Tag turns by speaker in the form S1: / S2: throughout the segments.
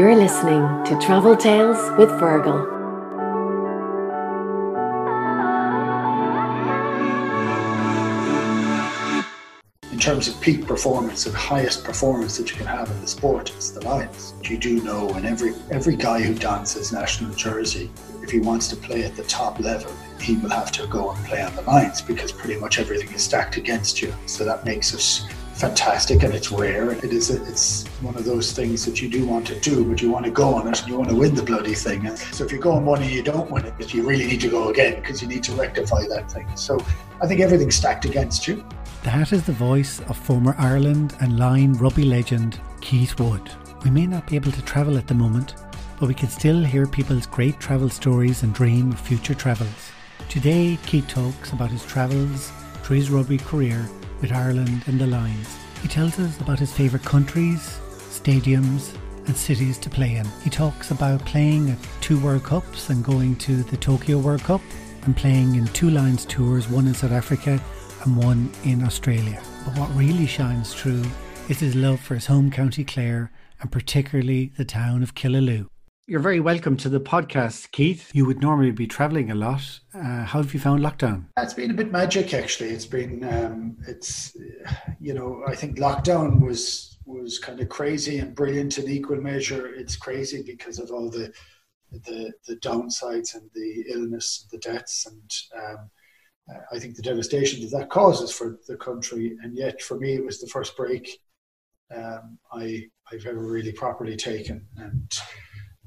S1: You're listening to Travel Tales with Fergal.
S2: In terms of peak performance and highest performance that you can have in the sport, it's the Lions. You do know, and every every guy who dances national jersey, if he wants to play at the top level, he will have to go and play on the Lions because pretty much everything is stacked against you. So that makes us fantastic and it's rare. And it is a, it's one of those things that you do want to do, but you want to go on it and you want to win the bloody thing. So if you go on one and you don't win it, you really need to go again because you need to rectify that thing. So I think everything's stacked against you.
S3: That is the voice of former Ireland and Lions rugby legend Keith Wood. We may not be able to travel at the moment, but we can still hear people's great travel stories and dream of future travels. Today, Keith talks about his travels through his rugby career with Ireland and the Lions. He tells us about his favourite countries, stadiums, and cities to play in. He talks about playing at two World Cups and going to the Tokyo World Cup and playing in two Lions tours, one in South Africa and one in Australia. But what really shines through is his love for his home county Clare and particularly the town of Killaloe. You're very welcome to the podcast, Keith. You would normally be travelling a lot. Uh, how have you found lockdown?
S2: It's been a bit magic, actually. It's been, um, it's, you know, I think lockdown was was kind of crazy and brilliant in equal measure. It's crazy because of all the the, the downsides and the illness, the deaths, and um, I think the devastation that that causes for the country. And yet, for me, it was the first break um, I I've ever really properly taken. And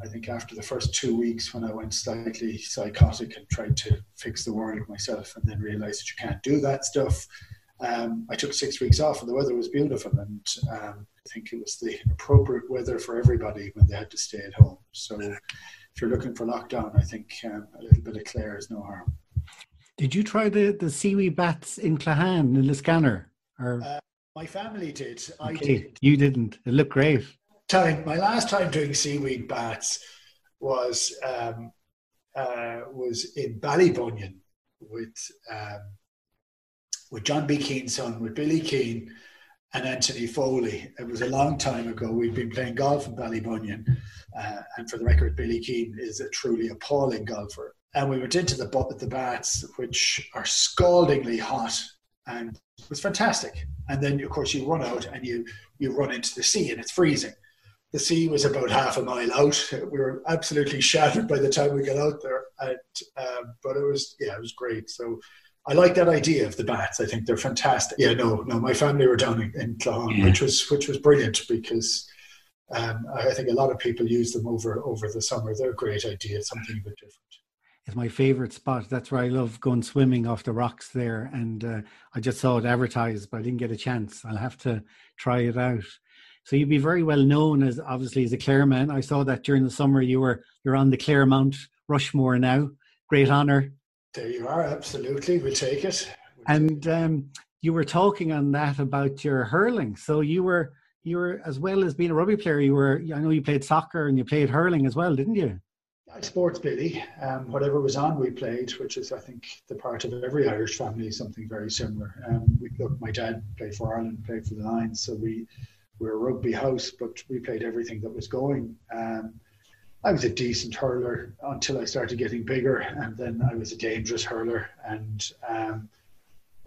S2: I think after the first two weeks, when I went slightly psychotic and tried to fix the world myself, and then realized that you can't do that stuff, um, I took six weeks off, and the weather was beautiful. And um, I think it was the appropriate weather for everybody when they had to stay at home. So, if you're looking for lockdown, I think um, a little bit of Clare is no harm.
S3: Did you try the, the seaweed baths in Clahan in the scanner? Or
S2: uh, my family did. I
S3: okay.
S2: did.
S3: You didn't. It looked great.
S2: Time my last time doing seaweed baths was um, uh, was in Ballybunion with um, with John B. Keane's son, with Billy Keane and Anthony Foley. It was a long time ago. We'd been playing golf in Ballybunion, uh, and for the record, Billy Keane is a truly appalling golfer and we went into the the baths, which are scaldingly hot, and it was fantastic. And then, of course, you run out and you you run into the sea, and it's freezing. The sea was about half a mile out. We were absolutely shattered by the time we got out there, and, um, but it was yeah, it was great. So. I like that idea of the bats. I think they're fantastic. Yeah, no, no. My family were down in, in yeah. which was which was brilliant because um, I think a lot of people use them over over the summer. They're a great idea, something a bit different
S3: It's my favorite spot. That's where I love going swimming off the rocks there. And uh, I just saw it advertised, but I didn't get a chance. I'll have to try it out. So you'd be very well known as obviously as a Clareman. I saw that during the summer you were you're on the Clare Mount Rushmore now. Great honour.
S2: There you are. Absolutely, we'll take it. We'll
S3: and um, you were talking on that about your hurling. So you were you were as well as being a rugby player. You were I know you played soccer and you played hurling as well, didn't you?
S2: sports Billy. Um, whatever was on, we played, which is, I think, the part of every Irish family, something very similar. Um, we, look, my dad played for Ireland, played for the Lions, so we were a rugby house, but we played everything that was going. Um, I was a decent hurler until I started getting bigger, and then I was a dangerous hurler and um,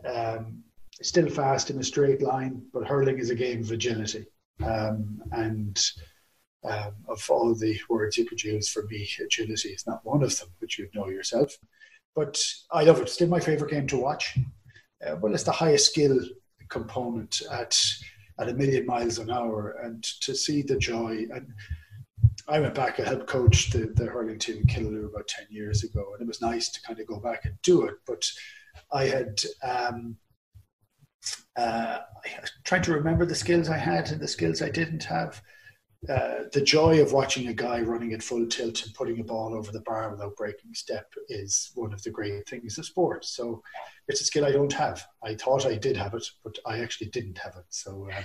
S2: um, still fast in a straight line. But hurling is a game of agility, um, and um, of all the words you could use for me, agility is not one of them, which you know yourself. But I love it. Still my favorite game to watch. Uh, well, it's the highest skill component at at a million miles an hour, and to see the joy. And I went back. I helped coach the, the hurling team in Killaloe about ten years ago, and it was nice to kind of go back and do it. But I had. Um, uh, trying to remember the skills I had and the skills I didn't have uh, the joy of watching a guy running at full tilt and putting a ball over the bar without breaking step is one of the great things of sport. So it's a skill I don't have. I thought I did have it, but I actually didn't have it. So um,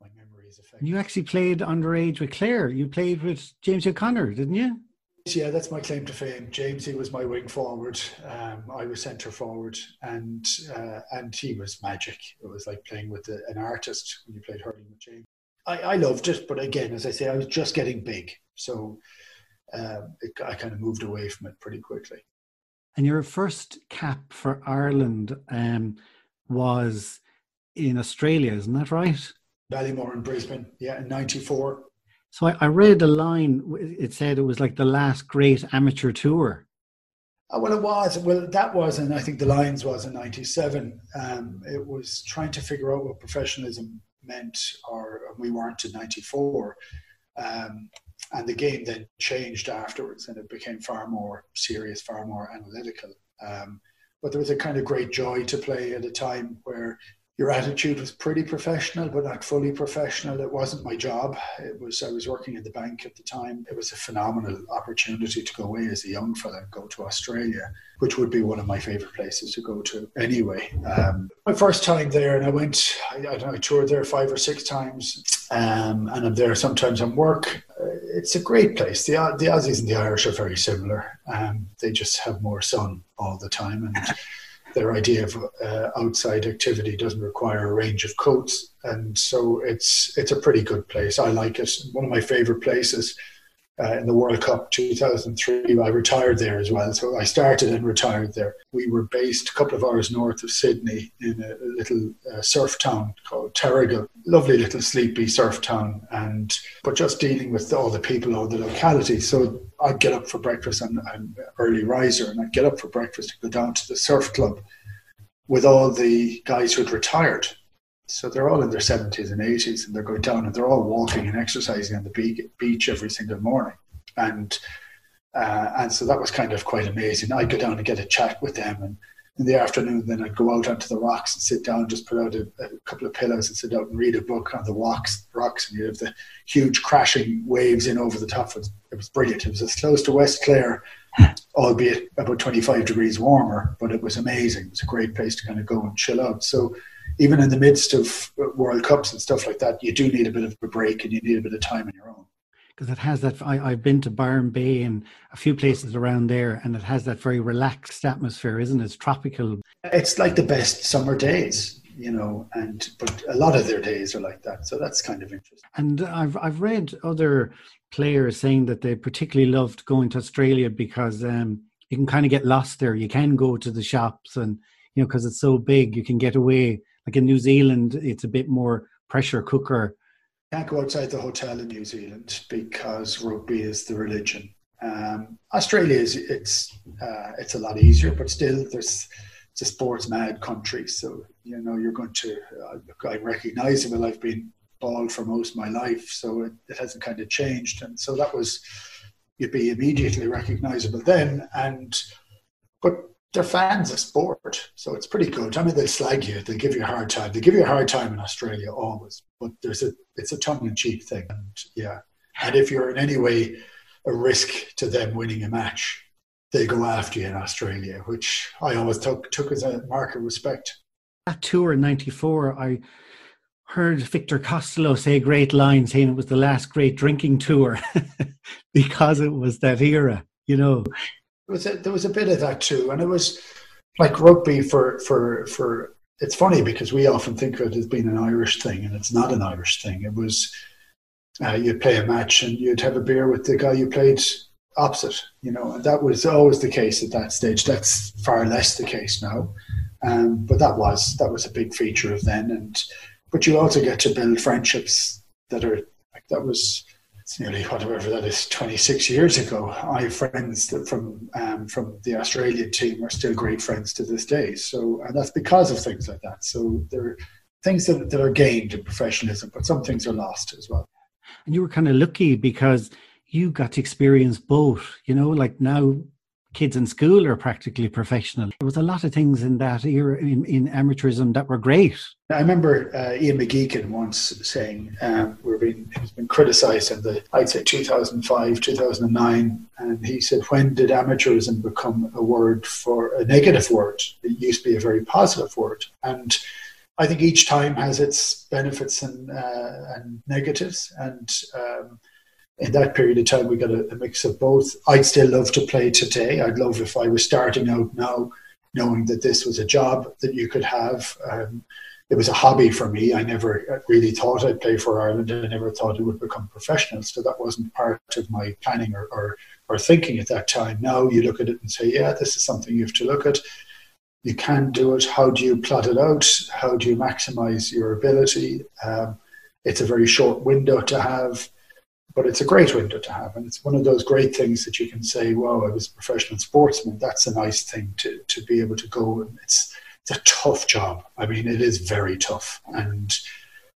S2: my memory is affected.
S3: You actually played underage with Clare. You played with James O'Connor, didn't you?
S2: Yeah, that's my claim to fame. James, he was my wing forward. Um, I was centre forward, and uh, and he was magic. It was like playing with a, an artist when you played hurling with James I, I loved it, but again, as I say, I was just getting big, so um, it, I kind of moved away from it pretty quickly.
S3: And your first cap for Ireland um, was in Australia, isn't that right?
S2: Ballymore in Brisbane, yeah, in '94.
S3: So I, I, read a line. It said it was like the last great amateur tour.
S2: Uh, well, it was. Well, that was, and I think the Lions was in '97. Um, it was trying to figure out what professionalism meant, or we weren't in '94. Um, and the game then changed afterwards, and it became far more serious, far more analytical. Um, but there was a kind of great joy to play at a time where your attitude was pretty professional, but not fully professional. It wasn't my job. It was I was working in the bank at the time. It was a phenomenal opportunity to go away as a young fella and go to Australia, which would be one of my favorite places to go to anyway. Um, my first time there, and I went. I, I, I toured there five or six times, um, and I'm there sometimes on work. Uh, it's a great place. The the Aussies and the Irish are very similar. Um, they just have more sun all the time and their idea of uh, outside activity doesn't require a range of coats, and so it's it's a pretty good place. I like it. One of my favorite places uh, in the World Cup 2003. I retired there as well, so I started and retired there. We were based a couple of hours north of Sydney in a, little uh, surf town called Terrigal. Lovely little sleepy surf town, and but just dealing with all the people of the locality. So I'd get up for breakfast. I'm an early riser, and I'd get up for breakfast to go down to the surf club with all the guys who'd retired. So they're all in their 70s and 80s, and they're going down and they're all walking and exercising on the beach every single morning. And uh, and so that was kind of quite amazing. I'd go down and get a chat with them, and in the afternoon, then I'd go out onto the rocks and sit down, just put out a, a couple of pillows and sit out and read a book on the rocks. Rocks, and you have the huge crashing waves in over the top. It was, it was brilliant. It was as close to West Clare, albeit about 25 degrees warmer, but it was amazing. It was a great place to kind of go and chill out. So even in the midst of World Cups and stuff like that, you do need a bit of a break and you need a bit of time on your own.
S3: Because it has that. I, have been to Byron Bay and a few places around there, and it has that very relaxed atmosphere, isn't it? It's tropical.
S2: It's like the best summer days, you know, and but a lot of their days are like that. So that's kind of interesting.
S3: And I've I've read other players saying that they particularly loved going to Australia because um, you can kind of get lost there. You can go to the shops and you know because it's so big, you can get away like in New Zealand, it's a bit more pressure cooker.
S2: Can't go outside the hotel in New Zealand because rugby is the religion. Um, Australia is it's uh, it's a lot easier, but still there's it's a sports mad country. So you know you're going to uh, I'm recognisable. I've been bald for most of my life, so it, it hasn't kind of changed. And so that was you'd be immediately recognisable then. And but they're fans of sport, so it's pretty good. I mean, they slag you, they give you a hard time. They give you a hard time in Australia always, but there's a it's a tongue in cheek thing, and yeah. And if you're in any way a risk to them winning a match, they go after you in Australia, which I always took took as a mark of respect.
S3: That tour in '94, I heard Victor Costello say a great line, saying it was the last great drinking tour because it was that era, you know
S2: was a, there was a bit of that too, and it was like rugby for for for. It's funny because we often think of it as being an Irish thing, and it's not an Irish thing. It was uh, you'd play a match and you'd have a beer with the guy you played opposite, you know, and that was always the case at that stage. That's far less the case now, um, but that was that was a big feature of then. And but you also get to build friendships that are like that was it's nearly whatever that is 26 years ago. I have friends that from um, from the australian team are still great friends to this day. So and that's because of things like that. So there are things that, that are gained in professionalism but some things are lost as well.
S3: And you were kind of lucky because you got to experience both you know like now kids in school are practically professional. There was a lot of things in that era in, in amateurism that were great.
S2: I remember uh, Ian McGeechan once saying um, we're being he's been criticised in the I'd say 2005 2009, and he said when did amateurism become a word for a negative word? It used to be a very positive word, and I think each time has its benefits and uh, and negatives, and um, in that period of time, we got a, a, mix of both. I'd still love to play today. I'd love if I was starting out now, knowing that this was a job that you could have. Um, it was a hobby for me. I never really thought I'd play for Ireland. I never thought it would become professional. So that wasn't part of my planning or, or, or thinking at that time. Now you look at it and say, yeah, this is something you have to look at. You can do it. How do you plot it out? How do you maximize your ability? Um, it's a very short window to have, but it's a great window to have. And it's one of those great things that you can say, wow, I was a professional sportsman. That's a nice thing to, to be able to go. And it's, it's a tough job. I mean, it is very tough, and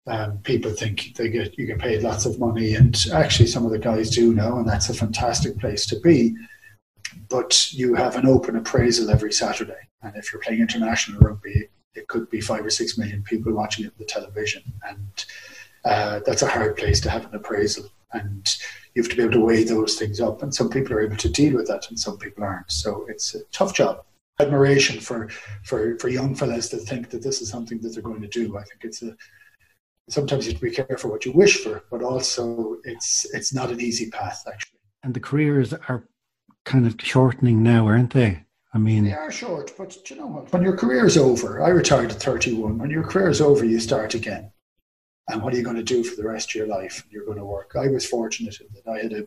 S2: um, people think they get you get paid lots of money, and actually, some of the guys do know, and that's a fantastic place to be. But you have an open appraisal every Saturday, and if you're playing international rugby, it could be five or six million people watching it on the television, and uh, that's a hard place to have an appraisal. And you have to be able to weigh those things up, and some people are able to deal with that, and some people aren't. So it's a tough job admiration for for for young fellas that think that this is something that they're going to do. I think it's a sometimes you have to be careful what you wish for, but also it's it's not an easy path actually.
S3: And the careers are kind of shortening now, aren't they? I mean,
S2: they are short, but you know what? When your career is over, I retired at 31. When your career is over, you start again. And what are you going to do for the rest of your life? You're going to work. I was fortunate that I had a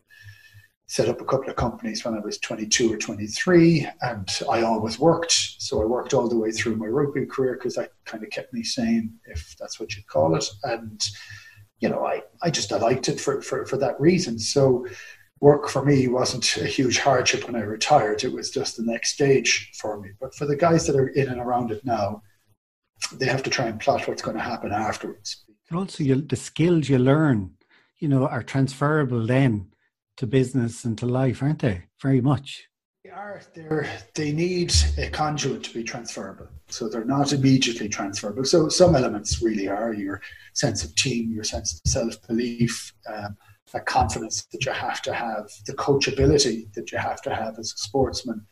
S2: set up a couple of companies when I was 22 or 23, and I always worked. So I worked all the way through my rugby career because that kind of kept me sane, if that's what you'd call it. And, you know, I, I just I liked it for, for, for that reason. So work for me wasn't a huge hardship when I retired. It was just the next stage for me. But for the guys that are in and around it now, they have to try and plot what's going to happen afterwards.
S3: And also, you, the skills you learn, you know, are transferable then to business and to life, aren't they? Very much.
S2: They are. They're, they need a conduit to be transferable. So they're not immediately transferable. So some elements really are your sense of team, your sense of self belief, um, that confidence that you have to have, the coachability that you have to have as a sportsman.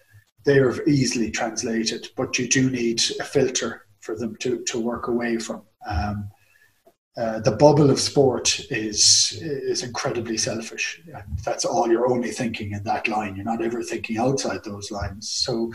S2: They are easily translated, but you do need a filter for them to, to work away from. Um, uh, the bubble of sport is is incredibly selfish. That's all you're only thinking in that line. You're not ever thinking outside those lines. So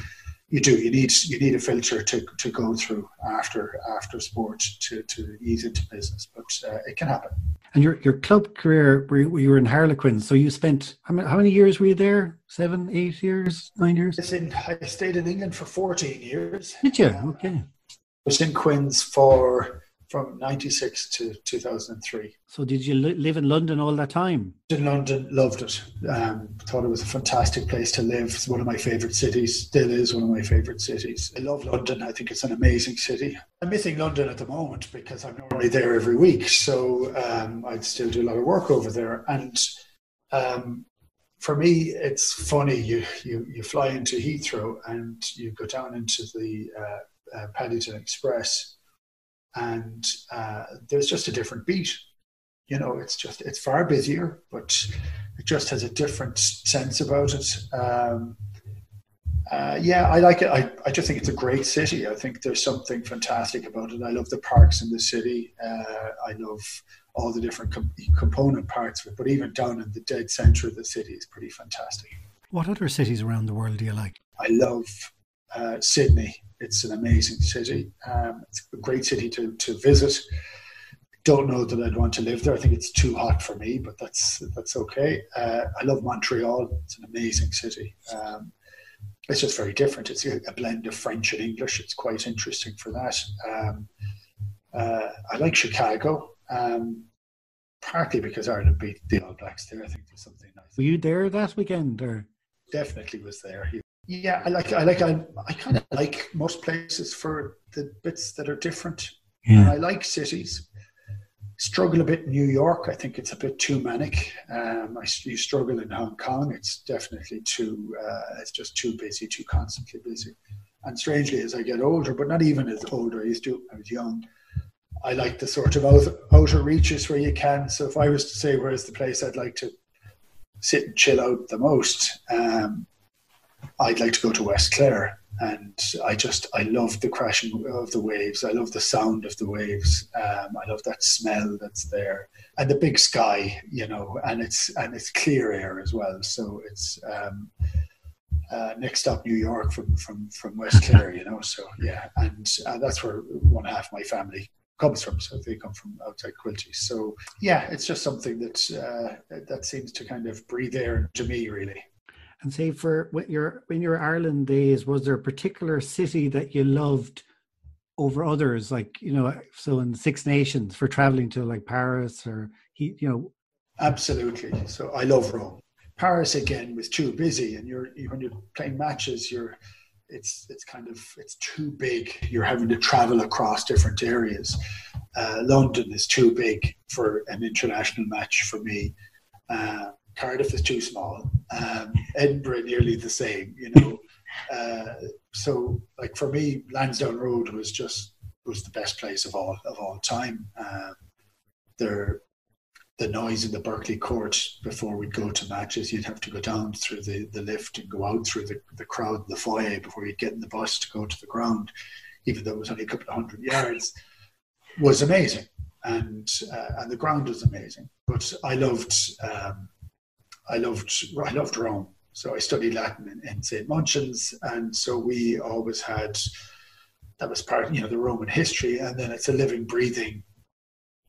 S2: you do. You need you need a filter to, to go through after after sport to, to ease into business. But uh, it can happen.
S3: And your your club career, you were in Harlequins. So you spent how many, how many years were you there? Seven, eight years, nine years?
S2: In, I stayed in England for fourteen years.
S3: Did you? Okay. I
S2: was in Quins for from 96 to 2003.
S3: So did you li- live in London all that time?
S2: In London, loved it. Um, thought it was a fantastic place to live. It's one of my favourite cities, still is one of my favourite cities. I love London. I think it's an amazing city. I'm missing London at the moment because I'm normally there every week. So um, I'd still do a lot of work over there. And um, for me, it's funny. You, you, you fly into Heathrow and you go down into the uh, uh, Paddington Express and uh, there's just a different beat. You know, it's just it's far busier, but it just has a different sense about it. Um, uh, yeah, I like it. I, I just think it's a great city. I think there's something fantastic about it. I love the parks in the city. Uh, I love all the different com- component parts of it, but even down in the dead center of the city is pretty fantastic.
S3: What other cities around the world do you like?
S2: I love uh, Sydney. It's an amazing city. Um, it's a great city to, to visit. Don't know that I'd want to live there. I think it's too hot for me, but that's that's okay. Uh, I love Montreal. It's an amazing city. Um, it's just very different. It's a, blend of French and English. It's quite interesting for that. Um, uh, I like Chicago, um, partly because Ireland beat the All Blacks there. I think there's something nice.
S3: Were you there that weekend, or
S2: definitely was there? Yeah, I like I like I, I kind of like most places for the bits that are different. Yeah. I like cities. Struggle a bit in New York. I think it's a bit too manic. Um, I you struggle in Hong Kong. It's definitely too. Uh, it's just too busy, too constantly busy. And strangely, as I get older, but not even as older, I used to. I was young. I like the sort of outer, outer reaches where you can. So if I was to say where's the place I'd like to sit and chill out the most, um, I'd like to go to West Clare. And I just, I love the crashing of the waves. I love the sound of the waves. Um, I love that smell that's there, and the big sky, you know, and it's and it's clear air as well. So it's um, uh, next up New York from from from West Clare, you know. So yeah, and uh, that's where one half my family comes from. So they come from outside Quilty. So yeah, it's just something that uh, that seems to kind of breathe air to me, really.
S3: And say for when your in your Ireland days, was there a particular city that you loved over others? Like you know, so in Six Nations for traveling to like Paris or he, you know.
S2: Absolutely. So I love Rome. Paris again was too busy, and you're when you're playing matches, you're it's it's kind of it's too big. You're having to travel across different areas. Uh, London is too big for an international match for me. Uh, Cardiff is too small. Um, Edinburgh nearly the same. You know, uh, so like for me, Lansdowne Road was just was the best place of all of all time. Um, there the noise in the Berkeley court before we'd go to matches. You'd have to go down through the, the lift and go out through the, the crowd in the foyer before you'd get in the bus to go to the ground, even though it was only a couple of hundred yards, was amazing. And uh, and the ground was amazing. But I loved um, I loved I loved Rome. So I studied Latin in, in St. Munchins, and so we always had that was part, you know, the Roman history, and then it's a living, breathing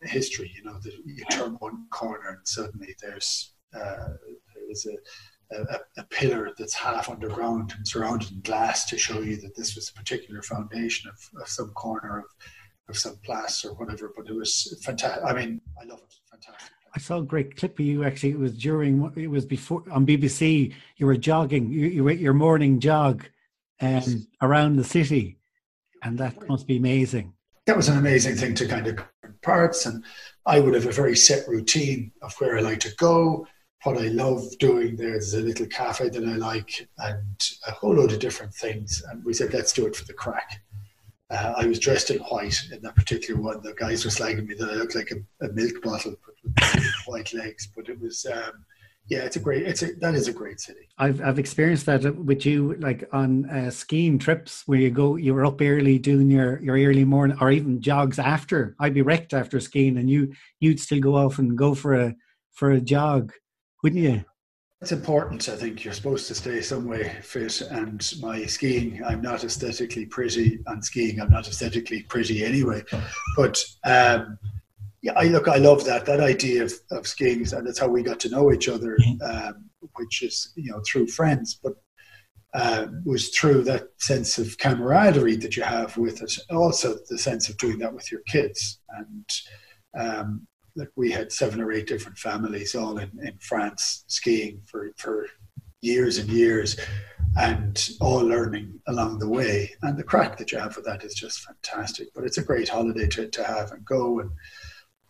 S2: history. You know, the, you turn one corner and suddenly there's uh, there's a, a, a, pillar that's half underground and surrounded in glass to show you that this was a particular foundation of, of some corner of, of some place or whatever. But it was fantastic. I mean, I love it. Fantastic.
S3: I saw a great clip of you. Actually, it was during it was before on BBC. You were jogging. You, you were your morning jog um, yes. around the city, and that must be amazing.
S2: That was an amazing thing to kind of parts. And I would have a very set routine of where I like to go, what I love doing. There's a little cafe that I like, and a whole load of different things. And we said, let's do it for the crack. Uh, I was dressed in white in that particular one. The guys were slagging me that I looked like a, a milk bottle with white legs, but it was um, yeah, it's a great. It's a that is a great city.
S3: I've I've experienced that with you, like on uh, skiing trips where you go, you were up early doing your your early morning, or even jogs after. I'd be wrecked after skiing, and you you'd still go off and go for a for a jog, wouldn't you?
S2: It's important. I think you're supposed to stay some way fit. And my skiing, I'm not aesthetically pretty. On skiing, I'm not aesthetically pretty anyway. But um, yeah, I look, I love that that idea of, of skiing, and that's how we got to know each other, mm-hmm. um, which is you know through friends, but uh, was through that sense of camaraderie that you have with it, also the sense of doing that with your kids, and um, like we had seven or eight different families all in, in France skiing for for years and years and all learning along the way. And the crack that you have with that is just fantastic. But it's a great holiday to, to have and go and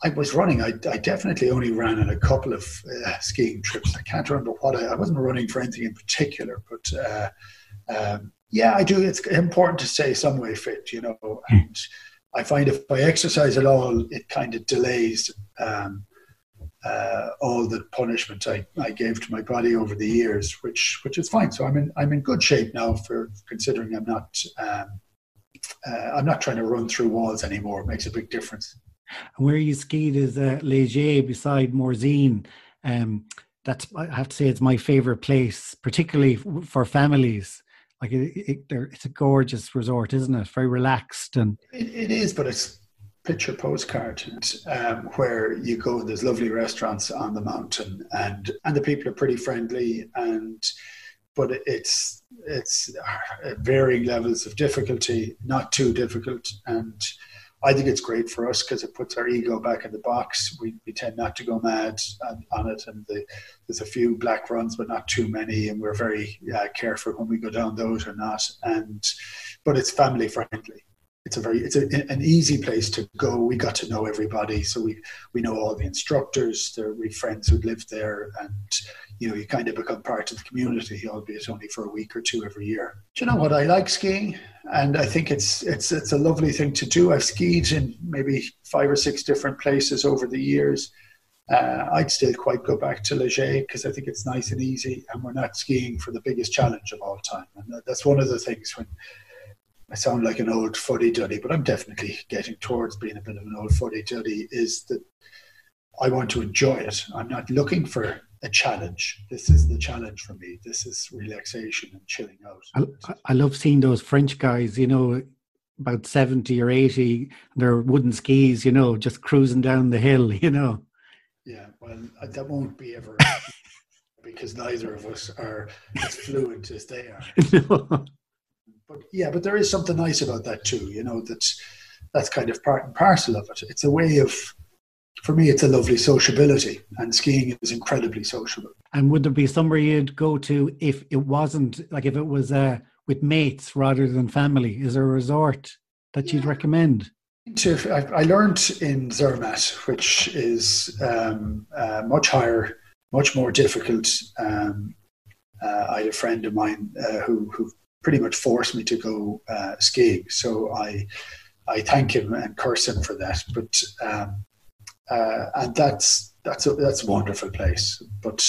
S2: I was running. I, I definitely only ran on a couple of uh, skiing trips. I can't remember what I, I wasn't running for anything in particular, but uh, um, yeah, I do. It's important to stay some way fit, you know. Hmm. And I find if I exercise at all, it kind of delays um, uh, all the punishment I, I gave to my body over the years, which which is fine. So I'm in I'm in good shape now for considering I'm not um, uh, I'm not trying to run through walls anymore. It makes a big difference.
S3: Where you skied is uh, Les Gets beside Morzine. Um, that's I have to say it's my favorite place, particularly for families. Like it, it, it's a gorgeous resort, isn't it? Very relaxed and
S2: it, it is, but it's picture postcard um, where you go. There's lovely restaurants on the mountain, and and the people are pretty friendly, and but it's it's uh, varying levels of difficulty, not too difficult, and I think it's great for us because it puts our ego back in the box. We, we tend not to go mad on, on it, and the, there's a few black runs, but not too many, and we're very uh, careful when we go down those or not. And but it's family friendly. It's a very it's a, an easy place to go. We got to know everybody, so we we know all the instructors. There we friends who live there, and you know, you kind of become part of the community, albeit only for a week or two every year. Do you know what? I like skiing, and I think it's it's it's a lovely thing to do. I've skied in maybe five or six different places over the years. Uh, I'd still quite go back to Les Gets because I think it's nice and easy, and we're not skiing for the biggest challenge of all time. And that's one of the things when I sound like an old fuddy duddy, but I'm definitely getting towards being a bit of an old fuddy duddy. Is that I want to enjoy it. I'm not looking for a challenge. This is the challenge for me. This is relaxation and chilling out.
S3: I, I love seeing those French guys, you know, about 70 or 80 their wooden skis you know just cruising down the hill you know
S2: yeah well uh, that won't be ever because neither of us are as fluent as they are no. But yeah but there is something nice about that too you know that's that's kind of part and parcel of it it's a way of for me it's a lovely sociability and skiing is incredibly sociable
S3: and would there be somewhere you'd go to if it wasn't like if it was uh with mates rather than family? Is there a resort that you'd recommend?
S2: I learned in Zermatt, which is um, uh, much higher, much more difficult. Um, uh, I had a friend of mine uh, who, who pretty much forced me to go uh, skiing. So I, I thank him and curse him for that. But um, uh, and that's that's a, that's a wonderful place. But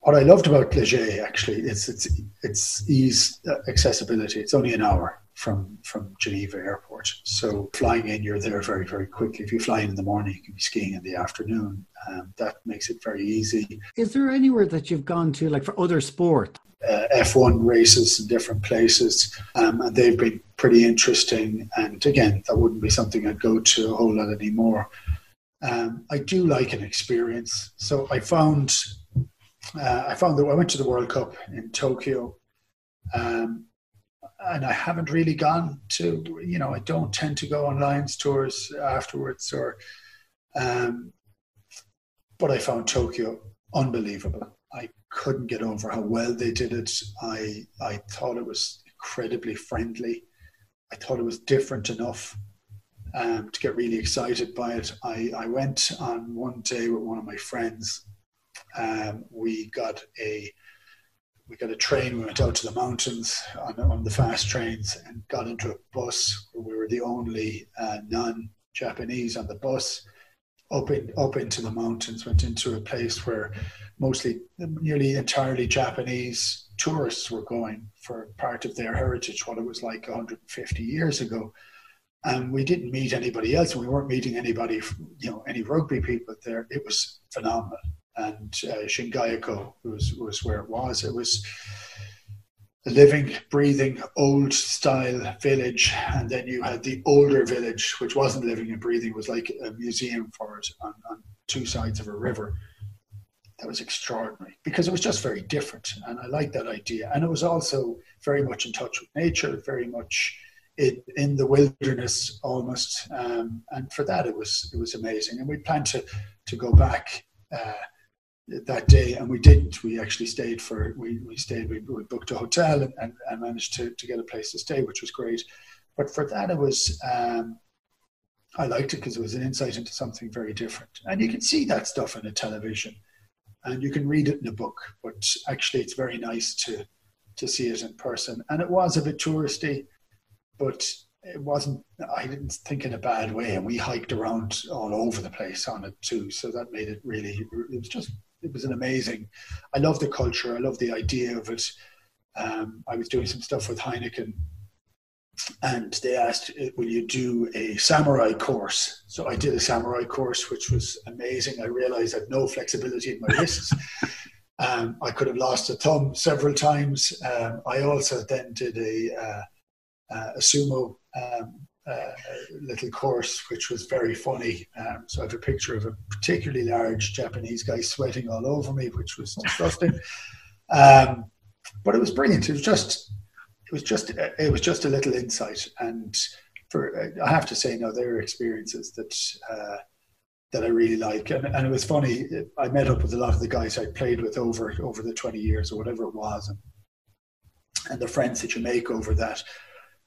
S2: what I loved about Les Gets actually is its its ease uh, accessibility. It's only an hour from from Geneva Airport, so flying in, you're there very very quickly. If you fly in in the morning, you can be skiing in the afternoon. Um, that makes it very easy.
S3: Is there anywhere that you've gone to, like for other sport?
S2: Uh, F1 races in different places, um, and they've been pretty interesting. And again, that wouldn't be something I'd go to a whole lot anymore. Um, I do like an experience, so I found uh, I found that I went to the World Cup in Tokyo, um, and I haven't really gone to. You know, I don't tend to go on Lions tours afterwards, or. Um, but I found Tokyo unbelievable. I couldn't get over how well they did it. I I thought it was incredibly friendly. I thought it was different enough um, to get really excited by it. I, I went on one day with one of my friends um, we got a we got a train. We went out to the mountains on, on the fast trains and got into a bus where we were the only uh, non-Japanese on the bus. Up in up into the mountains, went into a place where mostly nearly entirely Japanese tourists were going for part of their heritage, what it was like 150 years ago. And we didn't meet anybody else. and We weren't meeting anybody, you know, any rugby people there. It was phenomenal and uh, Shingayaku was, was where it was. It was a living, breathing, old style village. And then you had the older village, which wasn't living and breathing, it was like a museum for it on, on two sides of a river. That was extraordinary because it was just very different. And I like that idea. And it was also very much in touch with nature, very much in, in the wilderness almost. Um, and for that, it was, it was amazing. And we planned to, to go back. Uh, that day, and we didn't. We actually stayed for we, we stayed. We, we booked a hotel and, and, and, managed to, to get a place to stay, which was great. But for that, it was um, I liked it because it was an insight into something very different, and you can see that stuff in a television, and you can read it in a book. But actually, it's very nice to to see it in person. And it was a bit touristy, but it wasn't i didn't think in a bad way and we hiked around all over the place on it too so that made it really it was just it was an amazing. I love the culture. I love the idea of it. Um, I was doing some stuff with Heineken, and they asked, uh, "Will you do a samurai course?" So I did a samurai course, which was amazing. I realized I had no flexibility in my wrists. Um, I could have lost a thumb several times. Um, I also then did a, uh, uh, a sumo um, uh, little course, which was very funny. Um, so I have a picture of a particularly large Japanese guy sweating all over me, which was disgusting. Um, but it was brilliant. It was just, it was just, it was just a little insight. And for, I have to say, no, there are experiences that, uh, that I really like. And, and it was funny. I met up with a lot of the guys I played with over, over the 20 years or whatever it was. And, and the friends that you make over that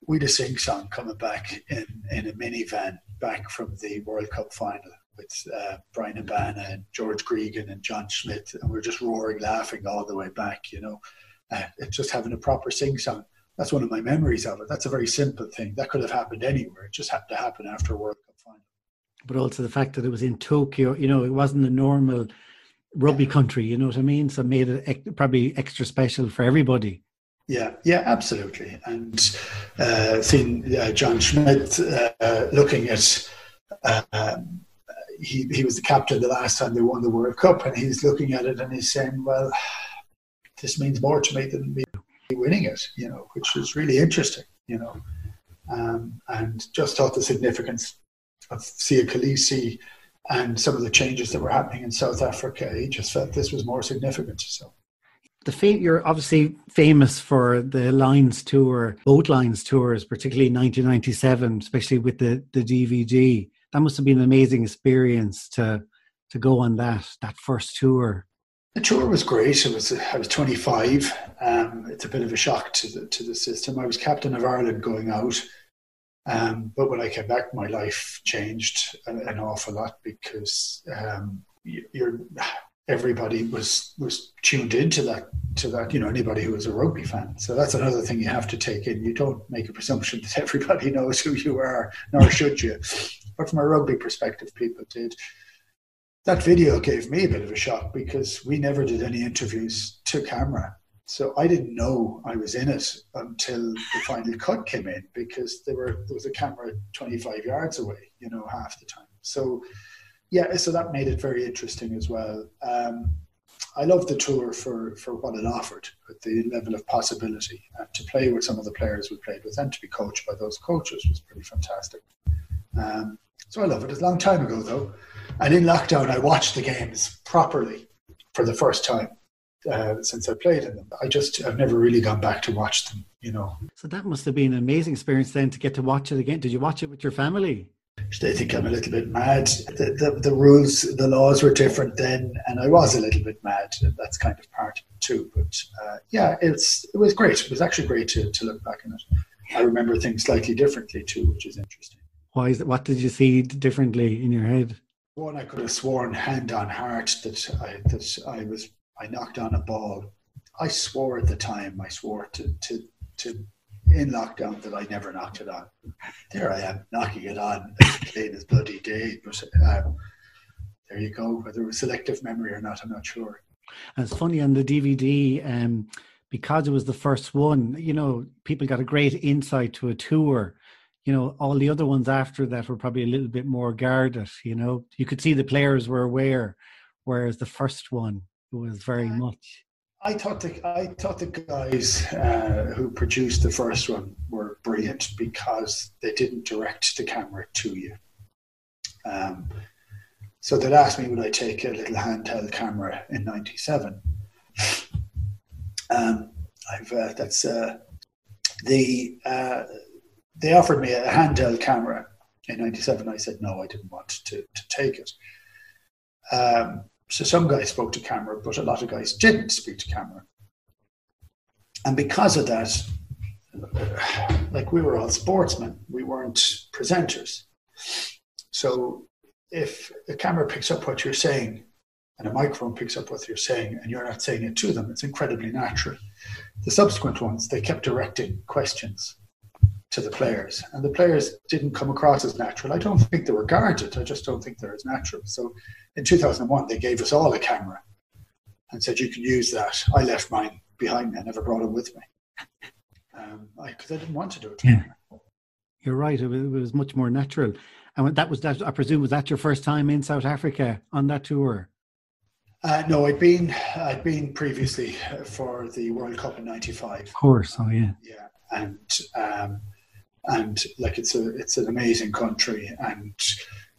S2: we had a sing song coming back in, in a minivan back from the World Cup final with uh, Bryan Habana and George Gregan and John Smit, and we are just roaring, laughing all the way back. You know, uh, just having a proper sing song. That's one of my memories of it. That's a very simple thing. That could have happened anywhere. It just had to happen after a World Cup final.
S3: But also the fact that it was in Tokyo. You know, it wasn't a normal rugby country. You know what I mean? So it made it probably extra special for everybody.
S2: Yeah, yeah, absolutely. And uh, seeing uh, John Smit uh, looking at, uh, he, he was the captain the last time they won the World Cup, and he's looking at it and he's saying, well, this means more to me than me winning it, you know, which is really interesting, you know. um, and just thought the significance of Siya Kolisi and some of the changes that were happening in South Africa. He just felt this was more significant. So
S3: the fam- you're obviously famous for the Lions tour, boat Lions tours, particularly in 1997, especially with the the DVD. That must have been an amazing experience to to go on that that first tour.
S2: The tour was great. It was I was 25. Um, it's a bit of a shock to the to the system. I was captain of Ireland going out, um, but when I came back, my life changed an, an awful lot because um, you're everybody was was tuned into that to that you know anybody who was a rugby fan so that's another thing you have to take in you don't make a presumption that everybody knows who you are nor should you but from a rugby perspective people did that video gave me a bit of a shock because we never did any interviews to camera so I didn't know I was in it until the final cut came in because there were there was a camera 25 yards away you know half the time so yeah, so that made it very interesting as well. Um, I loved the tour for, for what it offered, with the level of possibility, and to play with some of the players we played with, and to be coached by those coaches was pretty fantastic. Um, so I love it. It's a long time ago though, and in lockdown I watched the games properly for the first time uh, since I played in them. I just I've never really gone back to watch them. You know.
S3: So that must have been an amazing experience then to get to watch it again. Did you watch it with your family?
S2: they think I'm a little bit mad. The, the, the, rules, the laws were different then, and I was a little bit mad. That's kind of part of it too. But uh, yeah, it's it was great. It was actually great to, to look back on it. I remember things slightly differently too, which is interesting.
S3: Why is it? What did you see differently in your head?
S2: One, I could have sworn hand on heart that I that I was I knocked on a ball. I swore at the time. I swore to to to in lockdown that I never knocked it on. There I am knocking it on as plain as bloody day. But um, there you go. Whether it was selective memory or not, I'm not sure.
S3: And it's funny on the DVD, um, because it was the first one, you know, people got a great insight to a tour. You know, all the other ones after that were probably a little bit more guarded, you know. You could see the players were aware, whereas the first one was very much
S2: I thought the I thought the guys uh, who produced the first one were brilliant because they didn't direct the camera to you. Um, so they'd ask me would I take a little handheld camera in '97. Um, I've uh, that's uh, the uh, they offered me a handheld camera in '97. I said no, I didn't want to to take it. Um, so some guys spoke to camera, but a lot of guys didn't speak to camera. And because of that, like we were all sportsmen, we weren't presenters. So if a camera picks up what you're saying and a microphone picks up what you're saying and you're not saying it to them, it's incredibly natural. The subsequent ones, they kept directing questions to the players, and the players didn't come across as natural. I don't think they were guarded. I just don't think they're as natural. So, in 2001, they gave us all a camera and said, "You can use that." I left mine behind me. I never brought it with me because um, I, I, didn't want to do it.
S3: Yeah. You're right. It was, it was, much more natural. And that was that. I presume was that your first time in South Africa on that tour?
S2: Uh, no, I'd been I'd been previously for the World Cup in '95.
S3: Of course, oh yeah,
S2: yeah, and um, and like it's a it's an amazing country and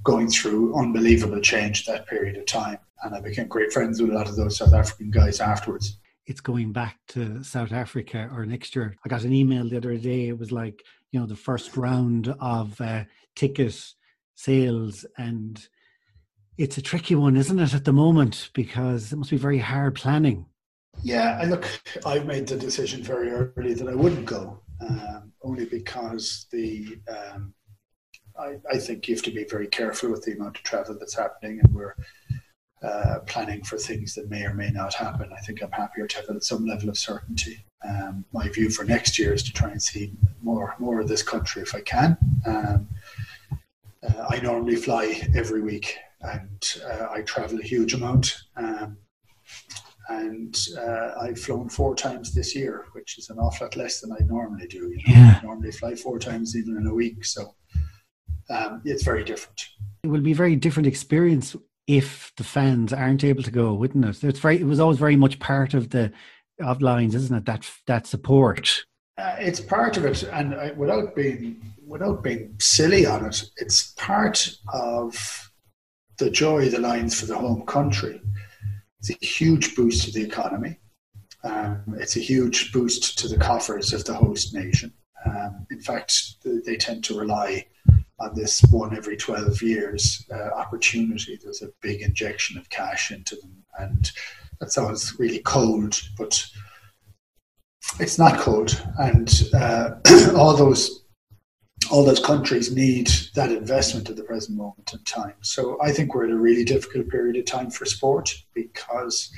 S2: going through unbelievable change that period of time. And i became great friends with a lot of those south african guys afterwards.
S3: It's going back to south africa or next year. I got an email the other day. It was like you know the first round of uh, ticket sales. And it's a tricky one isn't it at the moment? Because it must be very hard planning.
S2: Yeah I look I've made the decision very early that i wouldn't go. Um, only because the um, I, I, think you have to be very careful with the amount of travel that's happening, and we're uh, planning for things that may or may not happen. I think I'm happier to have some level of certainty. Um, my view for next year is to try and see more more of this country if I can. Um, uh, I normally fly every week, and uh, I travel a huge amount. Um, and uh, I've flown four times this year, which is an awful lot less than I normally do. You know?
S3: yeah.
S2: I normally fly four times even in a week, so um, it's very different.
S3: It will be a very different experience if the fans aren't able to go, wouldn't it? It's very. It was always very much part of the of Lions, isn't it? That that support.
S2: Uh, it's part of it, and I, without being without being silly on it, it's part of the joy of the Lions for the home country. It's a huge boost to the economy. Um, it's a huge boost to the coffers of the host nation. Um, in fact, they tend to rely on this one every 12 years uh, opportunity. There's a big injection of cash into them. And that sounds really cold, but it's not cold. And uh, all those all those countries need that investment at the present moment in time. So I think we're at a really difficult period of time for sport because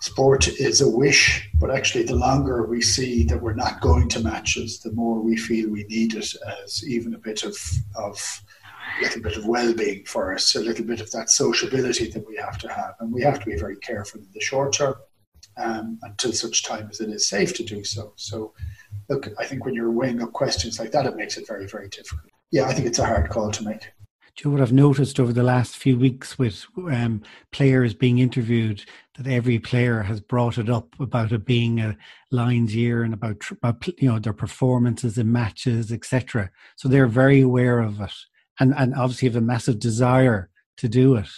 S2: sport is a wish, but actually, the longer we see that we're not going to matches, the more we feel we need it as even a bit of of a little bit of well-being for us, a little bit of that sociability that we have to have, and we have to be very careful in the short term um, until such time as it is safe to do so. So, look, I think when you're weighing up questions like that, it makes it very, very difficult. Yeah, I think it's a hard call to make.
S3: Do you know what I've noticed over the last few weeks with um, players being interviewed that every player has brought it up about it being a Lions year and about, about you know their performances in matches, etc. So they're very aware of it, and and obviously have a massive desire to do it.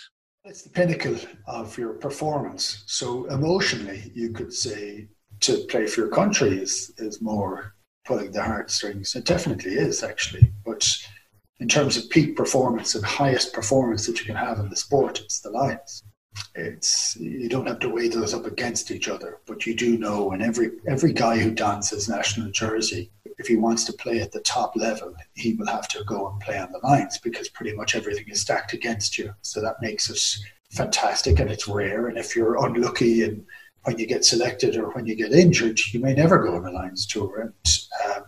S2: It's the pinnacle of your performance. So emotionally, you could say to play for your country is is more pulling the heartstrings. It definitely is actually, but in terms of peak performance and highest performance that you can have in the sport, it's the Lions. It's you don't have to weigh those up against each other, but you do know, and every every guy who dances national jersey, if he wants to play at the top level, he will have to go and play on the Lions because pretty much everything is stacked against you. So that makes it fantastic and it's rare. And if you're unlucky and when you get selected or when you get injured, you may never go on a Lions tour. And um,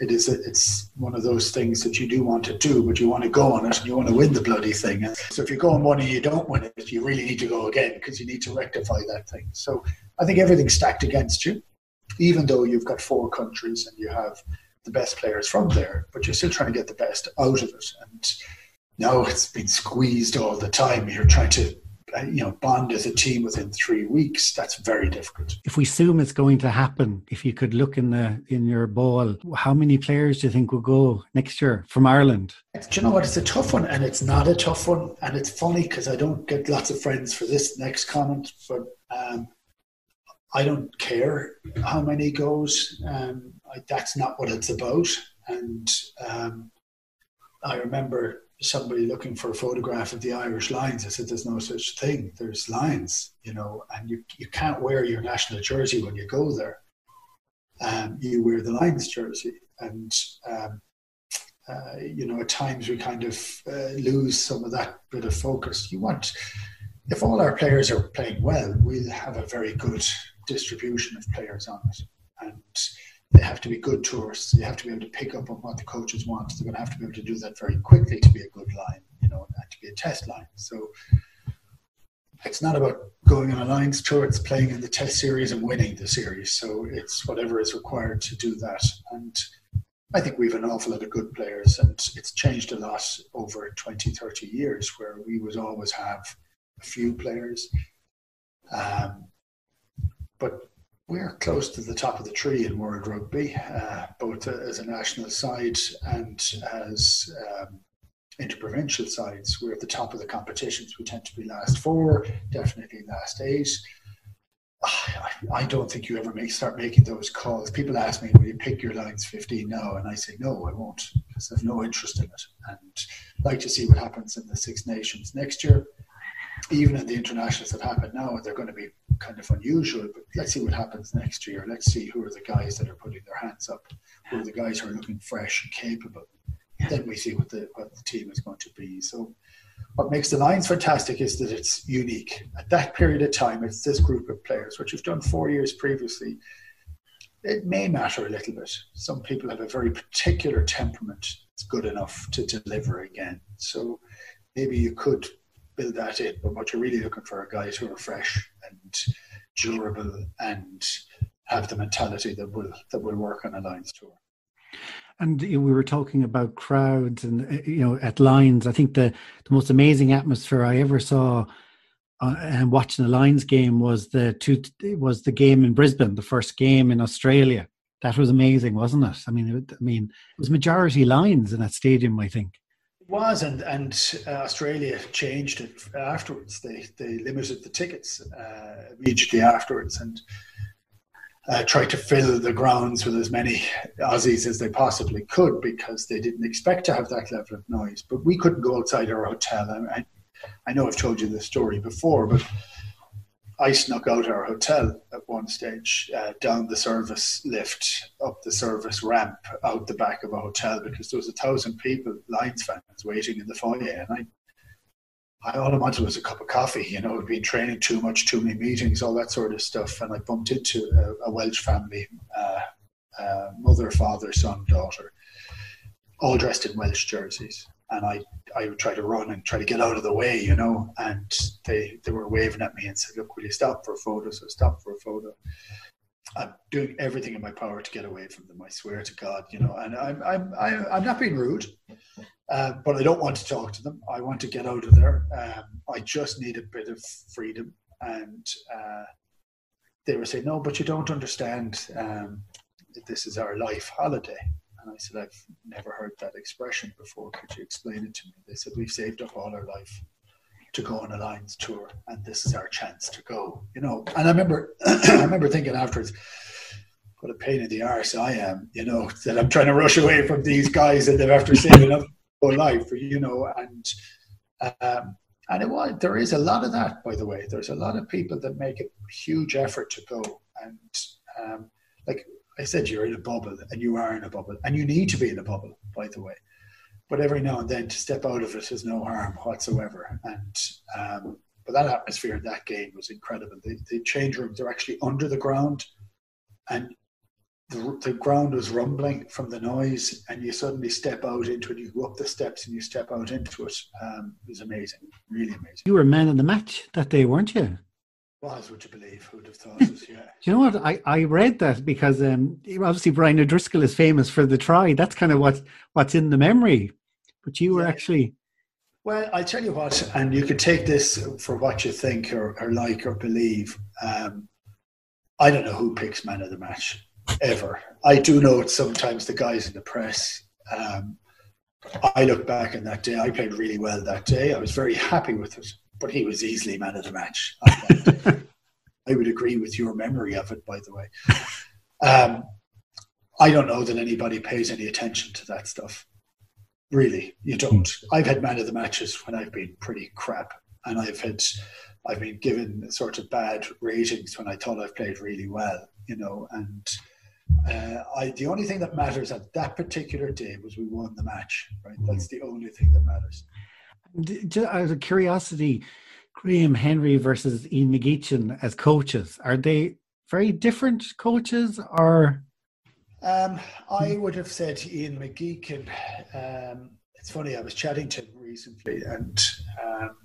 S2: it is a, it's one of those things that you do want to do, but you want to go on it and you want to win the bloody thing. And so if you go on one and you don't win it, you really need to go again because you need to rectify that thing. So I think everything's stacked against you, even though you've got four countries and you have the best players from there, but you're still trying to get the best out of it. And now it's been squeezed all the time. You're trying to you know bond as a team within three weeks that's very difficult.
S3: If we assume it's going to happen if you could look in the in your ball how many players do you think will go next year from ireland?
S2: Do you know what? It's a tough one and it's not a tough one. And it's funny because i don't get lots of friends for this next comment but um, i don't care how many goes. Um, I, that's not what it's about. And um, i remember somebody looking for a photograph of the Irish Lions. I said, "There's no such thing. There's Lions, you know, and you you can't wear your national jersey when you go there. Um, you wear the Lions jersey, and um, uh, you know, at times we kind of uh, lose some of that bit of focus. You want, if all our players are playing well, we'll have a very good distribution of players on it, and they have to be good tourists. You have to be able to pick up on what the coaches want. They're going to have to be able to do that very quickly to be a good Lion, you know, and to be a test Lion. So it's not about going on a Lions tour. It's playing in the test series and winning the series. So it's whatever is required to do that. And I think we have an awful lot of good players, and it's changed a lot over 20, 30 years, where we would always have a few players. Um, but we're close to the top of the tree in World Rugby, uh, both as a national side and as um, interprovincial sides. We're at the top of the competitions. We tend to be last four, definitely last eight. I, I don't think you ever make start making those calls. People ask me, "Will you pick your Lions 15 now?" And I say, "No, I won't, because I've no interest in it." And I'd like to see what happens in the Six Nations next year even in the internationals that happen now, they're going to be kind of unusual. But let's see what happens next year. Let's see who are the guys that are putting their hands up, who are the guys who are looking fresh and capable. Then we see what the what the team is going to be. So, what makes the Lions fantastic is that it's unique. At that period of time, it's this group of players, which you've done four years previously. It may matter a little bit. Some people have a very particular temperament. It's good enough to deliver again. So maybe you could build that in. But what you're really looking for are guys who are fresh and durable and have the mentality that will that will work on a Lions tour.
S3: And we were talking about crowds and uh, you know at Lions. I think the the most amazing atmosphere I ever saw uh, and watching the Lions game was the two was the game in Brisbane, the first game in Australia. That was amazing, wasn't it? I mean, it, I mean, it was majority Lions in that stadium. I think
S2: it was, and and uh, Australia changed it afterwards. They they limited the tickets uh, immediately afterwards, and uh, tried to fill the grounds with as many Aussies as they possibly could because they didn't expect to have that level of noise. But we couldn't go outside our hotel. I, I know I've told you this story before, but I snuck out our hotel at one stage, uh, down the service lift, up the service ramp, out the back of a hotel because there was a thousand people, Lions fans, waiting in the foyer, and I I, all I wanted was a cup of coffee. You know, I'd been training too much, too many meetings, all that sort of stuff. And I bumped into a, a Welsh family, uh, uh, mother, father, son, daughter, all dressed in Welsh jerseys. And I, I would try to run and try to get out of the way, you know. And they, they were waving at me and said, "Look, will you stop for a photo?" So stop for a photo. I'm doing everything in my power to get away from them. I swear to God, you know. And I'm I'm I'm not being rude. Uh, but I don't want to talk to them. I want to get out of there. Um, I just need a bit of freedom. And uh, they were saying, no, but you don't understand. Um, this is our life holiday. And I said, I've never heard that expression before. Could you explain it to me? They said, we've saved up all our life to go on a Lions tour, and this is our chance to go. You know, and I remember, I remember thinking afterwards, what a pain in the arse I am. You know, that I'm trying to rush away from these guys, and they've after saving up whole life, you know, and um, and it was there is a lot of that, by the way. There's a lot of people that make a huge effort to go, and um, like I said, you're in a bubble, and you are in a bubble, and you need to be in a bubble, by the way. But every now and then, to step out of it is no harm whatsoever, and um, but that atmosphere in that game was incredible. The, the change rooms are actually under the ground, and the, the ground was rumbling from the noise, and you suddenly step out into it. You go up the steps and you step out into it. Um, it was amazing, really amazing.
S3: You were man of the match that day, weren't you?
S2: Was would you believe? Who'd have thought it? Yeah.
S3: Do you know what? I, I read that because um, obviously Brian O'Driscoll is famous for the try. That's kind of what what's in the memory. But you were yeah. actually.
S2: Well, I'll tell you what, and you could take this for what you think or, or like or believe. Um, I don't know who picks man of the match ever. I do know it's sometimes the guys in the press. Um, I look back on that day. I played really well that day. I was very happy with it, but he was easily man of the match. I would agree with your memory of it, by the way. Um, I don't know that anybody pays any attention to that stuff. Really, you don't. I've had man of the matches when I've been pretty crap, and I've had, I've been given sort of bad ratings when I thought I've played really well. You know, and uh, I, the only thing that matters at that particular day was we won the match. Right, that's the only thing that matters.
S3: Just out of curiosity, Graham Henry versus Ian McGeechan as coaches, are they very different coaches or?
S2: Um, I would have said Ian McGeechan. Um, it's funny, I was chatting to him recently, and um,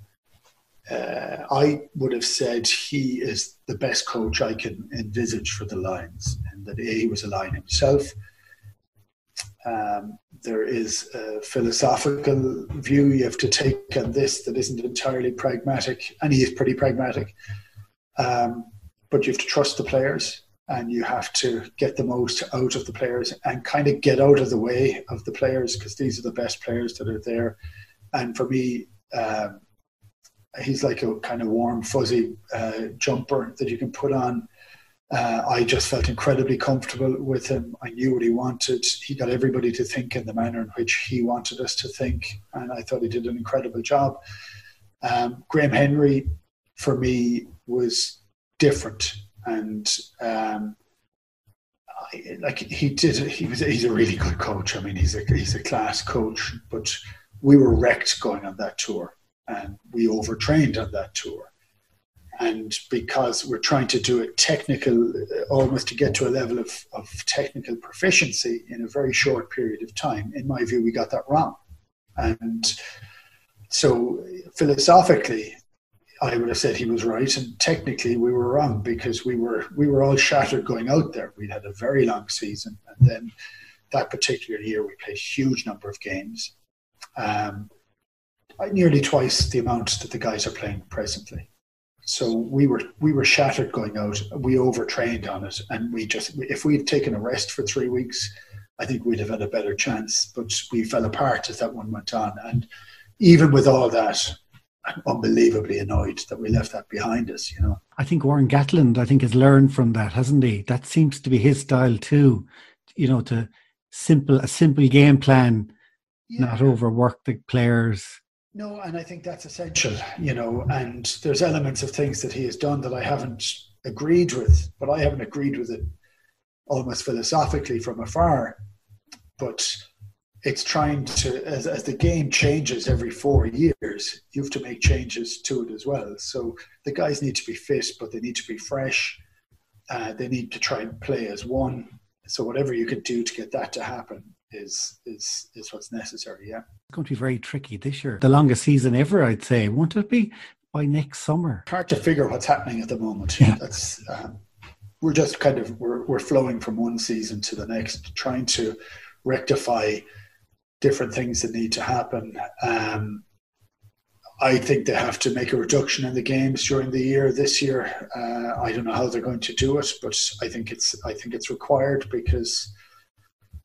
S2: uh, I would have said he is the best coach I can envisage for the Lions, and that he was a Lion himself. Um, there is a philosophical view you have to take on this that isn't entirely pragmatic, and he is pretty pragmatic. Um, but you have to trust the players, and you have to get the most out of the players, and kind of get out of the way of the players because these are the best players that are there. And for me, um, he's like a kind of warm, fuzzy uh, jumper that you can put on. Uh, I just felt incredibly comfortable with him. I knew what he wanted. He got everybody to think in the manner in which he wanted us to think, and I thought he did an incredible job. Um, Graham Henry, for me, was different, and um, I, like he did. He was. He's a really good coach. I mean, he's a he's a class coach. But we were wrecked going on that tour and we overtrained on that tour. And because we're trying to do it technical, almost to get to a level of, of technical proficiency in a very short period of time, in my view, we got that wrong. And so philosophically, I would have said he was right, and technically we were wrong because we were we were all shattered going out there. We'd had a very long season, and then that particular year we played a huge number of games. Um, nearly twice the amount that the guys are playing presently. So we were we were shattered going out. We overtrained on it, and we just if we'd taken a rest for three weeks, I think we'd have had a better chance. But we fell apart as that one went on, and even with all that, I'm unbelievably annoyed that we left that behind us. You know,
S3: I think Warren Gatland, I think, has learned from that, hasn't he? That seems to be his style too. You know, to simple a simple game plan, yeah. not overwork the players.
S2: No, and I think that's essential. You know, and there's elements of things that he has done that I haven't agreed with, but I haven't agreed with it almost philosophically from afar. But it's trying to as, as the game changes every four years you have to make changes to it as well so the guys need to be fit but they need to be fresh uh, they need to try and play as one so whatever you can do to get that to happen is is is what's necessary yeah
S3: it's going to be very tricky this year the longest season ever i'd say won't it be by next summer
S2: hard to figure what's happening at the moment yeah. that's um, we're just kind of we're, we're flowing from one season to the next trying to rectify different things that need to happen. Um, I think they have to make a reduction in the games during the year this year. Uh, I don't know how they're going to do it, but I think it's I think it's required because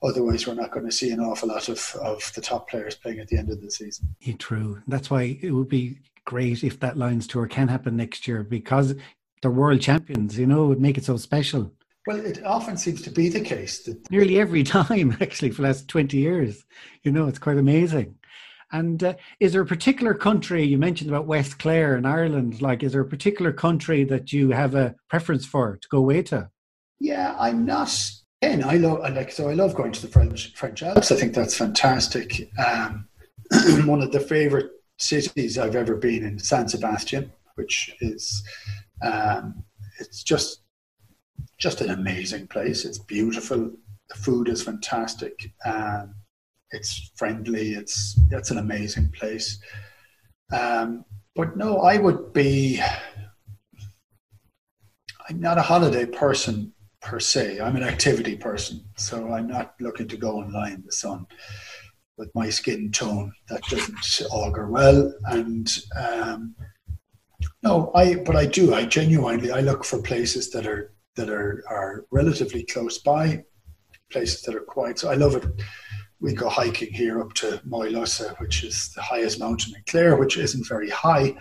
S2: otherwise we're not going to see an awful lot of, of the top players playing at the end of the season.
S3: Yeah, true. That's why it would be great if that Lions tour can happen next year because they're world champions. You know, would make it so special.
S2: Well, it often seems to be the case that
S3: nearly every time, actually, for the last twenty years. You know, it's quite amazing. And uh, is there a particular country you mentioned about West Clare in Ireland? Like, is there a particular country that you have a preference for to go away to?
S2: Yeah, I'm not. And I love, I like, so I love going to the French French Alps. I think that's fantastic. Um, one of the favorite cities I've ever been in, San Sebastian, which is, um, it's just just an amazing place. It's beautiful. The food is fantastic. Um, it's friendly. It's it's an amazing place. Um, but no, I would be. I'm not a holiday person per se. I'm an activity person, so I'm not looking to go and lie in the sun with my skin tone. That doesn't augur well. And um, no, I. But I do. I genuinely. I look for places that are that are, are relatively close by, places that are quiet. So I love it. We go hiking here up to Moylussa, which is the highest mountain in Clare, which isn't very high.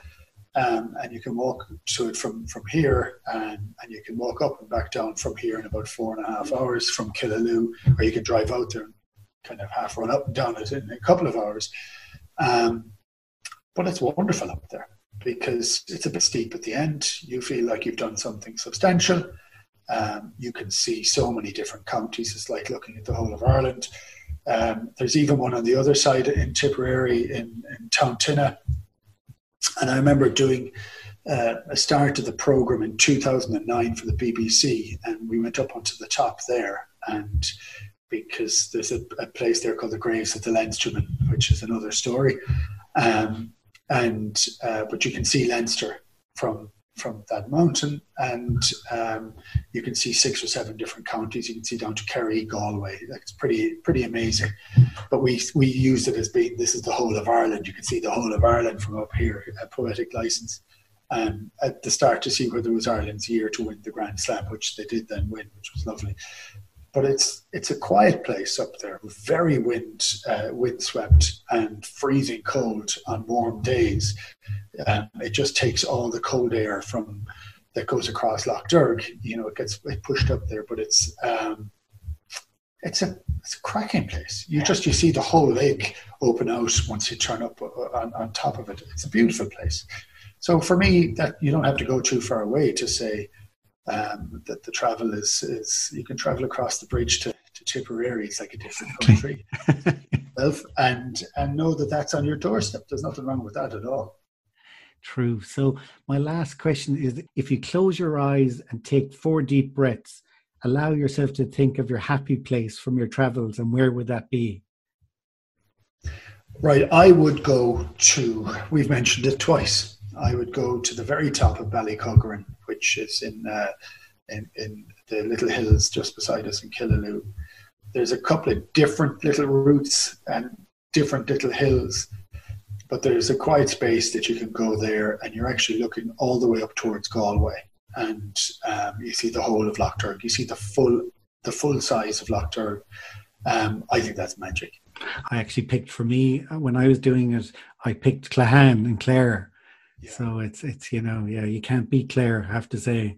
S2: Um, and you can walk to it from, from here and, and you can walk up and back down from here in about four and a half hours from Killaloe, or you can drive out there and kind of half run up and down it in a couple of hours. Um, but it's wonderful up there because it's a bit steep at the end. You feel like you've done something substantial um, you can see so many different counties. It's like looking at the whole of Ireland. Um, there's even one on the other side in Tipperary in, in Tountinna. And I remember doing uh, a start of the program in 2009 for the BBC, and we went up onto the top there. And because there's a, a place there called the Graves of the Leinstermen, which is another story. Um, and uh, but you can see Leinster from from that mountain, and um, you can see six or seven different counties. You can see down to Kerry, Galway. It's pretty pretty amazing. But we we used it as being this is the whole of Ireland. You can see the whole of Ireland from up here, a poetic license. Um, at the start to see whether it was Ireland's year to win the Grand Slam, which they did then win, which was lovely. But it's it's a quiet place up there, very wind uh, windswept and freezing cold on warm days. Um, it just takes all the cold air from that goes across Lough Derg. You know, it gets pushed up there, but it's um, it's a it's a cracking place. You just you see the whole lake open out once you turn up uh, on, on top of it. It's a beautiful place. So for me, that you don't have to go too far away to say um, that the travel is is you can travel across the bridge to, to Tipperary. It's like a different country, and and know that that's on your doorstep. There's nothing wrong with that at all.
S3: True. So, my last question is if you close your eyes and take four deep breaths, allow yourself to think of your happy place from your travels, and where would that be?
S2: Right. I would go to, we've mentioned it twice, I would go to the very top of Ballycuggaran, which is in, uh, in, in the little hills just beside us in Killaloe. There's a couple of different little routes and different little hills but there's a quiet space that you can go there, and you're actually looking all the way up towards Galway, and um, you see the whole of Lough Derg. You see the full the full size of Lough Derg. Um, I think that's magic.
S3: I actually picked for me uh, when I was doing it. I picked Clahan and Clare. Yeah. So it's it's you know yeah you can't beat Clare. I have to say.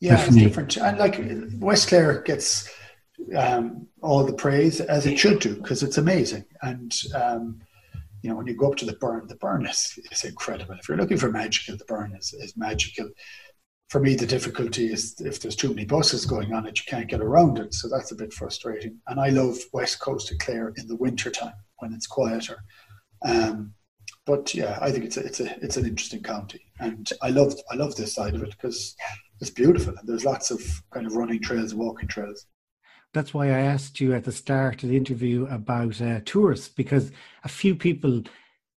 S2: Yeah, Definitely. it's different, and like West Clare gets um, all the praise as it should do because it's amazing. And um, you know, when you go up to the Burren, the Burren is, is incredible. If you're looking for magical, the Burren is, is magical. For me, the difficulty is if there's too many buses going on it, you can't get around it. So that's a bit frustrating. And I love West Coast of Clare in the winter time when it's quieter. Um, but yeah, I think it's a, it's a it's an interesting county, and I love I love this side of it because it's beautiful and there's lots of kind of running trails, walking trails.
S3: That's why I asked you at the start of the interview about uh, tourists because a few people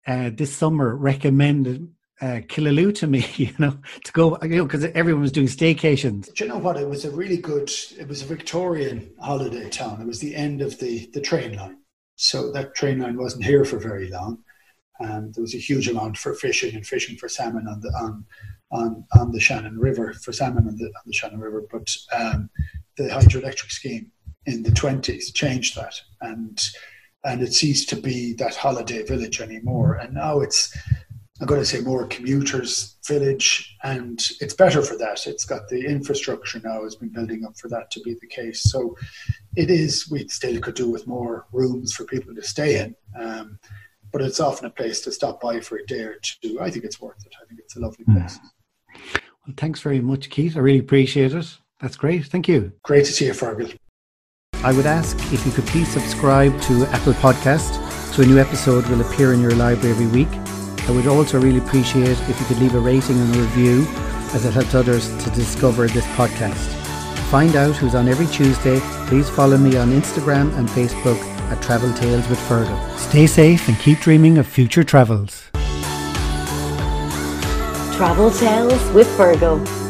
S3: uh, this summer recommended uh, Killaloe to me, you know, to go, you know, because everyone was doing staycations.
S2: Do you know what? It was a really good, it was a Victorian holiday town. It was the end of the, the train line. So that train line wasn't here for very long. And there was a huge amount for fishing and fishing for salmon on the, on, on, on the Shannon River, for salmon on the, on the Shannon River. But um, the hydroelectric scheme in the 20s changed that. And and it ceased to be that holiday village anymore. And now it's i'm going to say more commuters village and it's better for that. It's got the infrastructure now has been building up for that to be the case. So it is we still could do with more rooms for people to stay in. Um, but it's often a place to stop by for a day or two. I think it's worth it. I think it's a lovely hmm. place.
S3: Well thanks very much keith. I really appreciate it. That's great. Thank you.
S2: Great to see you fergal.
S3: I would ask if you could please subscribe to Apple Podcast so a new episode will appear in your library every week. I would also really appreciate if you could leave a rating and a review as it helps others to discover this podcast. To find out who's on every Tuesday, please follow me on Instagram and Facebook at Travel Tales with Fergal. Stay safe and keep dreaming of future travels.
S1: Travel Tales with Fergal.